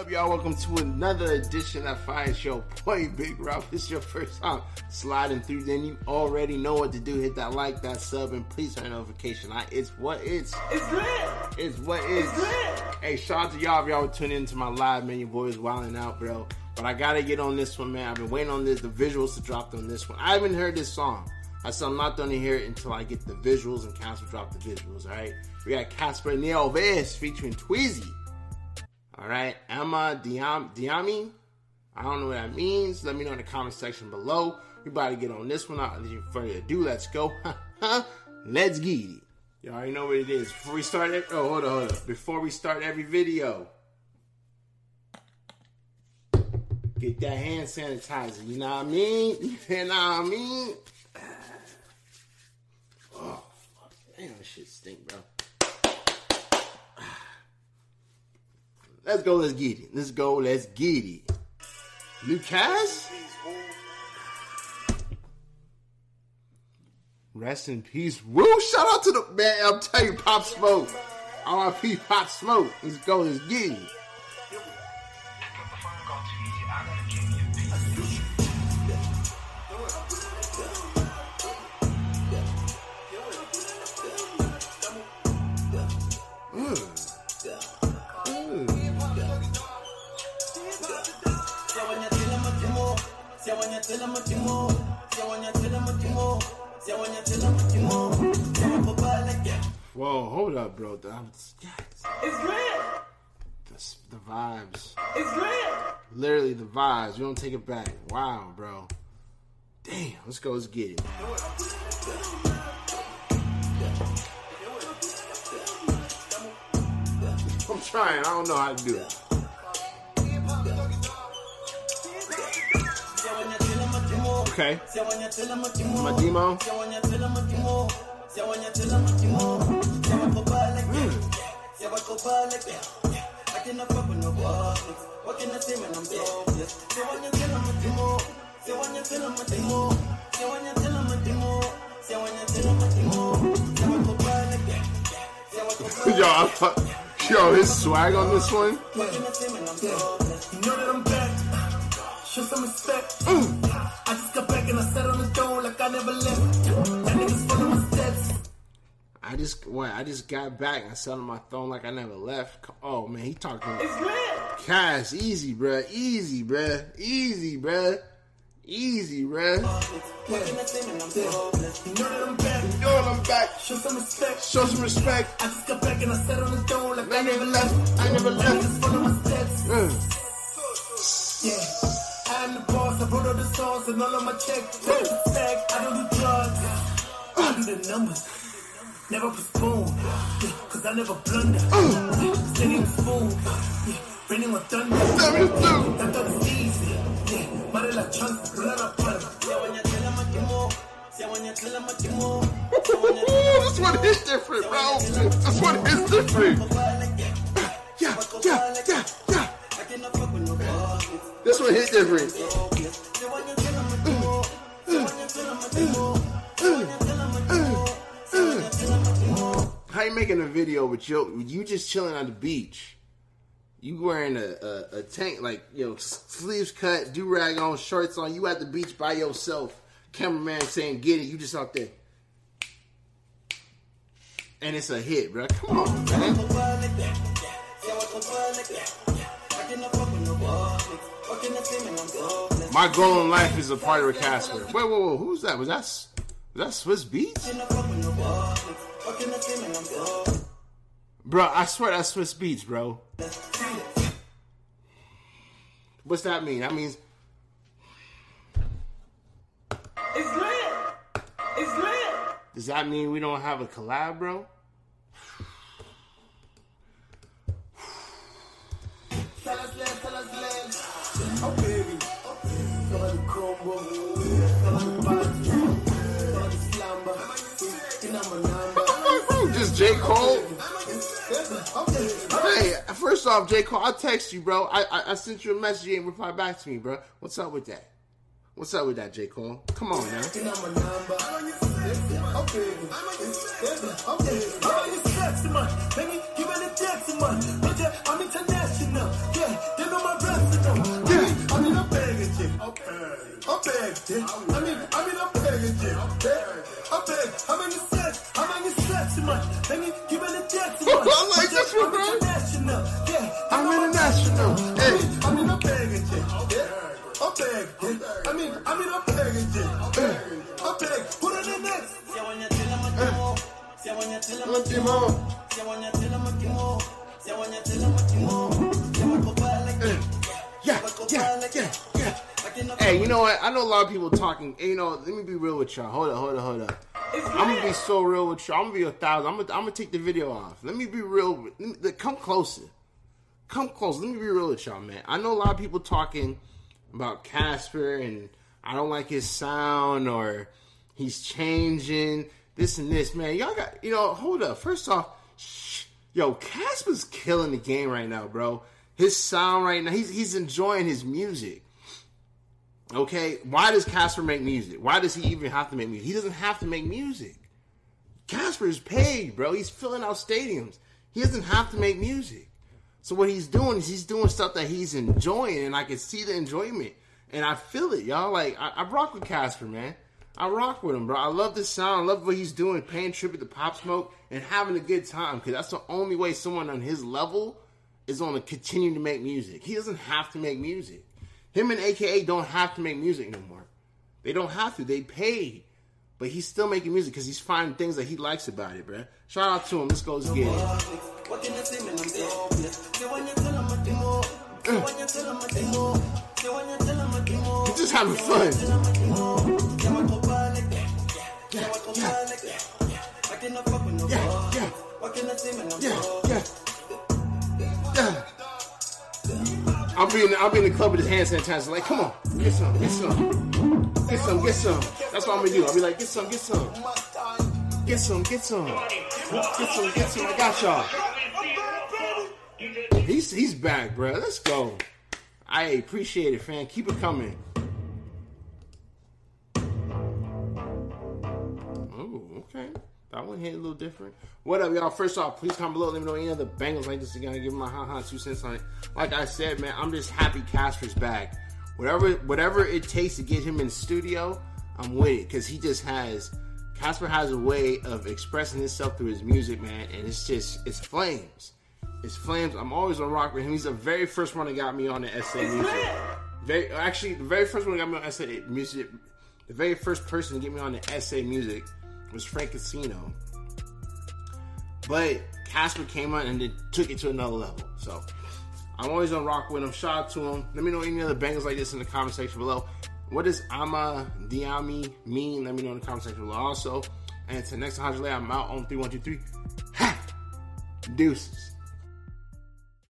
up, y'all? Welcome to another edition of Fire Show. Boy, Big Ralph, it's your first time sliding through. Then you already know what to do. Hit that like, that sub, and please turn notification on. It's what it's. It's lit. It's what it's. It's lit. Hey, shout out to y'all if y'all were tuning into my live, man. Your boy is wilding out, bro. But I gotta get on this one, man. I've been waiting on this, the visuals to drop on this one. I haven't heard this song. I said I'm not gonna hear it until I get the visuals and Cassper drop the visuals, alright? We got Cassper Nyovest featuring Tweezy. Alright, Emma Diam- Diami. I don't know what that means. Let me know in the comment section below. We about to get on this one. Without any further ado, let's go. let's get it. You already know what it is. Before we start, every, oh hold on, hold on. Before we start every video, get that hand sanitizer. You know what I mean? You know what I mean? Oh, fuck. Damn, this shit stink, bro. Let's go, let's get it. Let's go, let's get it. Lucas? Rest in peace. Woo! Shout out to the man. I'm telling you, Pop Smoke. R.I.P. Pop Smoke. Let's go, let's get it. Whoa, hold up, bro. The, um, It's lit. the, the vibes. It's lit. Literally the vibes. We don't take it back. Wow, bro. Damn, let's go, let's get it. I'm trying. I don't know how to do it. Okay. My demo. Yo, I- yo, his swag on this one. You just what? I just got back. I sat on my phone like I never left. Oh man, he talking. It's lit. Cash, easy, bruh. Easy, bruh. Easy, bruh. Easy, bruh. You I'm back. Yo, I'm back. Show some respect. Show some respect. I just got back and I sat on the throne like I I never never left. left. I never Niggas left. follow my steps. Mm. Yeah. I'm the boss. I wrote all the songs and all of my checks. Take the tag. I don't do drugs. I do the numbers. Never postpone. Yeah, cause I never blunder. Steady with fool. Yeah, raining thunder. Tell me the truth. That it's easy. Yeah, madre la chance. Rula la para. Ooh, this one hit different, bro. This one is different. Yeah, yeah, yeah, yeah. This one hit different. Making a video with you? You just chilling on the beach. You wearing a, a, a tank like you know, sleeves cut, do rag on, shorts on. You at the beach by yourself. Cameraman saying get it. You just out there, and it's a hit, bro. Come on, man. My goal in life is a party with Cassper. Wait, wait, wait. Who's that? Was that that Swizz Beatz? Bro, I swear that's Swizz Beatz, bro. What's that mean? That means It's lit. It's lit. does that mean we don't have a collab, bro? Tell us tell us less. Oh, baby. Oh, tell us J. Cole. Hey, first off, J. Cole, I text you, bro. I, I I sent you a message, you ain't reply back to me, bro. What's up with that? What's up with that, J. Cole? Come on now. Too much? Let me give it a jet too much. I like this one, bro. I'm international, yeah. I'm international. Hey. I mean, I'm begging, yeah. I'm yeah. I mean, I mean, I'm begging, yeah. yeah. I'm begging. Put it in next. Yeah, yeah, yeah, yeah. Hey, you know what? I know a lot of people talking. You know, let me be real with y'all. Hold up, hold up, hold up. I'm gonna be so real with y'all. I'm gonna be a thousand. I'm gonna, I'm gonna take the video off. Let me be real. with- me- Come closer. Come close. Let me be real with y'all, man. I know a lot of people talking about Cassper and I don't like his sound or he's changing this and this, man. Y'all got, you know, hold up. First off, shh. yo, Cassper's killing the game right now, bro. His sound right now, he's he's enjoying his music. Okay, why does Cassper make music? Why does he even have to make music? He doesn't have to make music. Cassper is paid, bro. He's filling out stadiums. He doesn't have to make music. So what he's doing is he's doing stuff that he's enjoying, and I can see the enjoyment, and I feel it, y'all. Like I, I rock with Cassper, man. I rock with him, bro. I love the sound. I love what he's doing, paying tribute to Pop Smoke and having a good time. Because that's the only way someone on his level is going to continue to make music. He doesn't have to make music. Him and AKA don't have to make music no more. They don't have to. They pay. But he's still making music because he's finding things that he likes about it, bro. Shout out to him. Let's go. Let's get it. He's just having fun. Yeah, yeah, yeah, yeah, I'll be in the, I'll be in the club with his hand sanitizer. Like, come on, get some, get some, get some, get some. That's what I'm gonna do. I'll be like, get some, get some, get some, get some, get some, get some. I got y'all. He's he's back, bro. Let's go. I appreciate it, fam. Keep it coming. Oh, okay. That one hit a little different. What up, y'all? First off, please comment below. Let me know any other bangles like this. Again, give my ha ha two cents on it. Like I said, man, I'm just happy Cassper's back. Whatever, whatever it takes to get him in studio, I'm with it because he just has. Casper has a way of expressing himself through his music, man, and it's just it's flames. It's flames. I'm always on rock with him. He's the very first one that got me on the SA music. Very actually, the very first one that got me on SA music. The very first person to get me on the SA music was Frank Casino. But Cassper came on and then took it to another level. So I'm always on rock with him. Shout out to him. Let me know any other bangers like this in the comment section below. What does Ama Diami mean? Let me know in the comment section below also. And until next time, I'm out on 3123. Ha! Deuces.